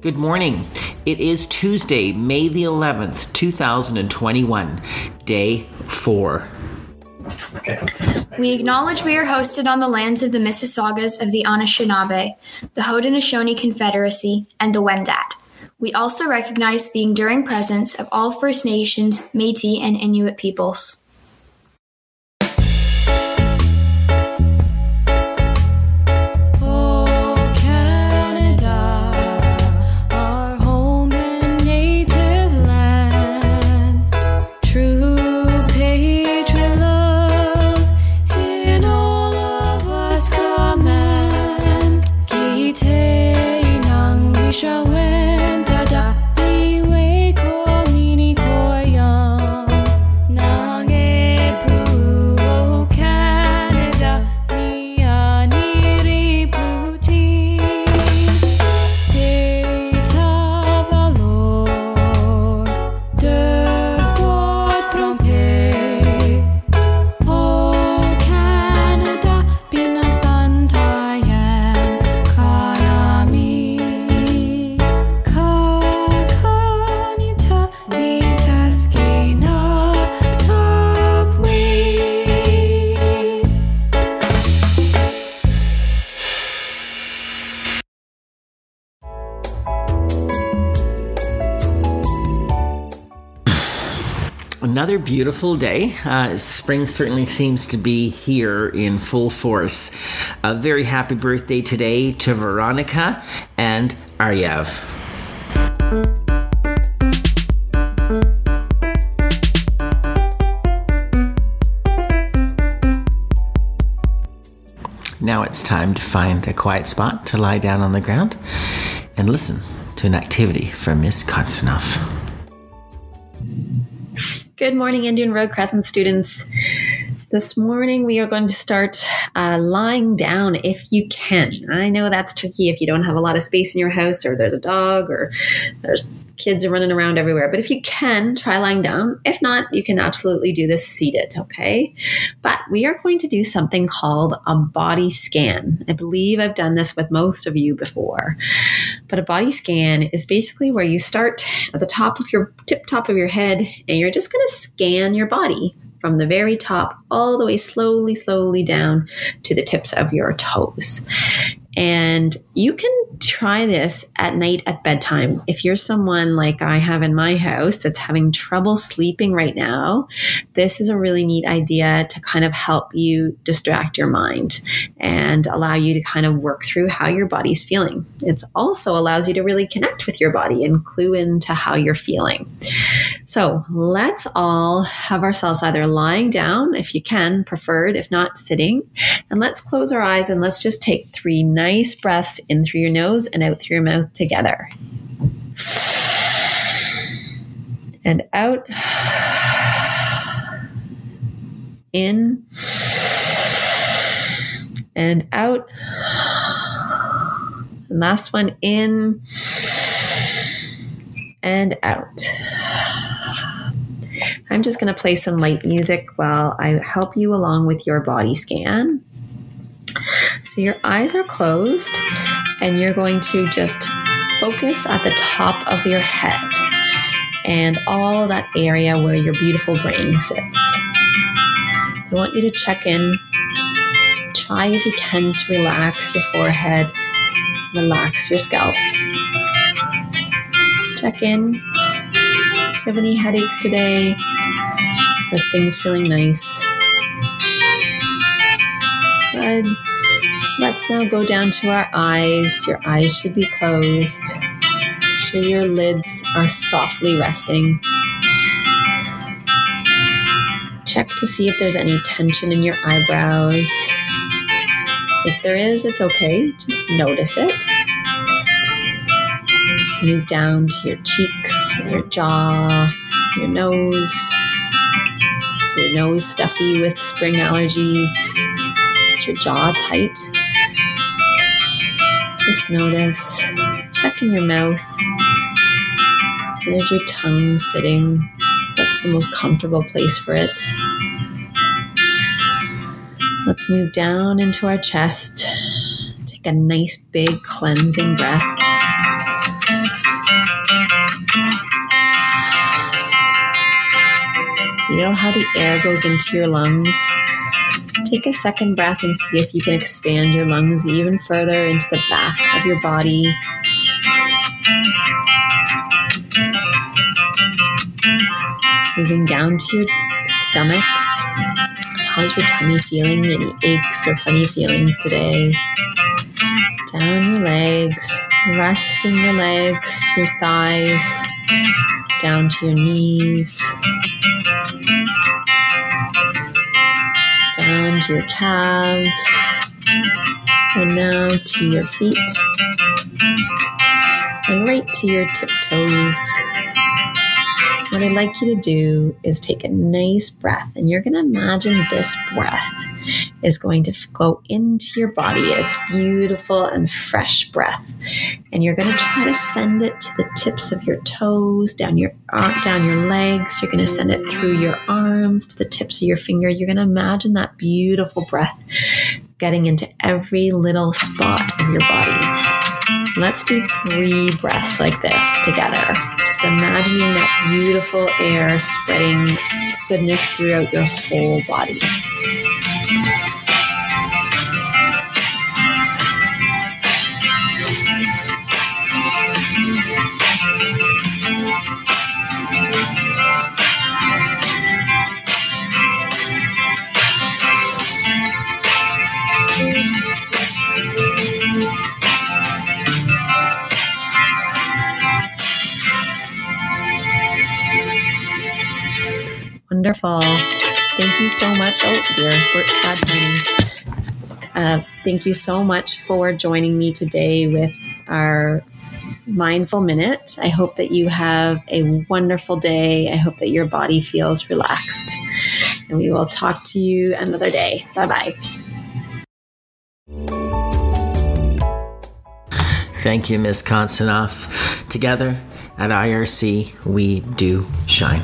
Good morning. It is Tuesday, May the 11th, 2021, day four. We acknowledge we are hosted on the lands of the Mississaugas of the Anishinaabe, the Haudenosaunee Confederacy, and the Wendat. We also recognize the enduring presence of all First Nations, Métis, and Inuit peoples. Another beautiful day. Uh, spring certainly seems to be here in full force. A very happy birthday today to Veronica and Aryev. Now it's time to find a quiet spot to lie down on the ground and listen to an activity from Miss Konstanov. Good morning, Indian Road Crescent students. This morning we are going to start uh, lying down if you can. I know that's tricky if you don't have a lot of space in your house or there's a dog or there's kids running around everywhere. But if you can, try lying down. If not, you can absolutely do this seated, okay? But we are going to do something called a body scan. I believe I've done this with most of you before. But a body scan is basically where you start at the top of your tip top of your head and you're just going to scan your body from the very top all the way slowly, slowly down to the tips of your toes. And you can try this at night at bedtime. If you're someone like I have in my house that's having trouble sleeping right now, this is a really neat idea to kind of help you distract your mind and allow you to kind of work through how your body's feeling. It also allows you to really connect with your body and clue into how you're feeling. So let's all have ourselves either lying down, if you can, preferred, if not sitting. And let's close our eyes and let's just take three nice breaths in through your nose and out through your mouth together. And out. In. And out. And last one in and out. I'm just going to play some light music while I help you along with your body scan. So your eyes are closed and you're going to just focus at the top of your head and all that area where your beautiful brain sits. I want you to check in. Try if you can to relax your forehead, relax your scalp. Check in. Do you have any headaches today? Are things feeling nice? Good. Let's now go down to our eyes. Your eyes should be closed. Make sure your lids are softly resting. Check to see if there's any tension in your eyebrows. If there is, it's okay. Just notice it. Move down to your cheeks, your jaw, your nose. Is your nose stuffy with spring allergies? Is your jaw tight? Just notice, Check in your mouth. Where's your tongue sitting? What's the most comfortable place for it? Let's move down into our chest. Take a nice big cleansing breath. Feel how the air goes into your lungs Take a second breath and see if you can expand your lungs even further into the back of your body. Moving down to your stomach. How's your tummy feeling? Any aches or funny feelings today? Down your legs, resting your legs, your thighs, down to your knees, your calves, and now to your feet, and right to your tiptoes. What I'd like you to do is take a nice breath, and you're going to imagine this breath is going to go into your body. It's beautiful and fresh breath, and you're going to try to send it to the tips of your toes, down your arm, down your legs. You're going to send it through your arms to the tips of your finger. You're going to imagine that beautiful breath getting into every little spot of your body. Let's do three breaths like this together. Just imagining that beautiful air spreading goodness throughout your whole body. Wonderful. Thank you so much. Oh dear, we're bad timing. Uh, thank you so much for joining me today with our mindful minute. I hope that you have a wonderful day. I hope that your body feels relaxed. And we will talk to you another day. Bye bye. Thank you, Ms. Konstanoff. Together at IRC, we do shine.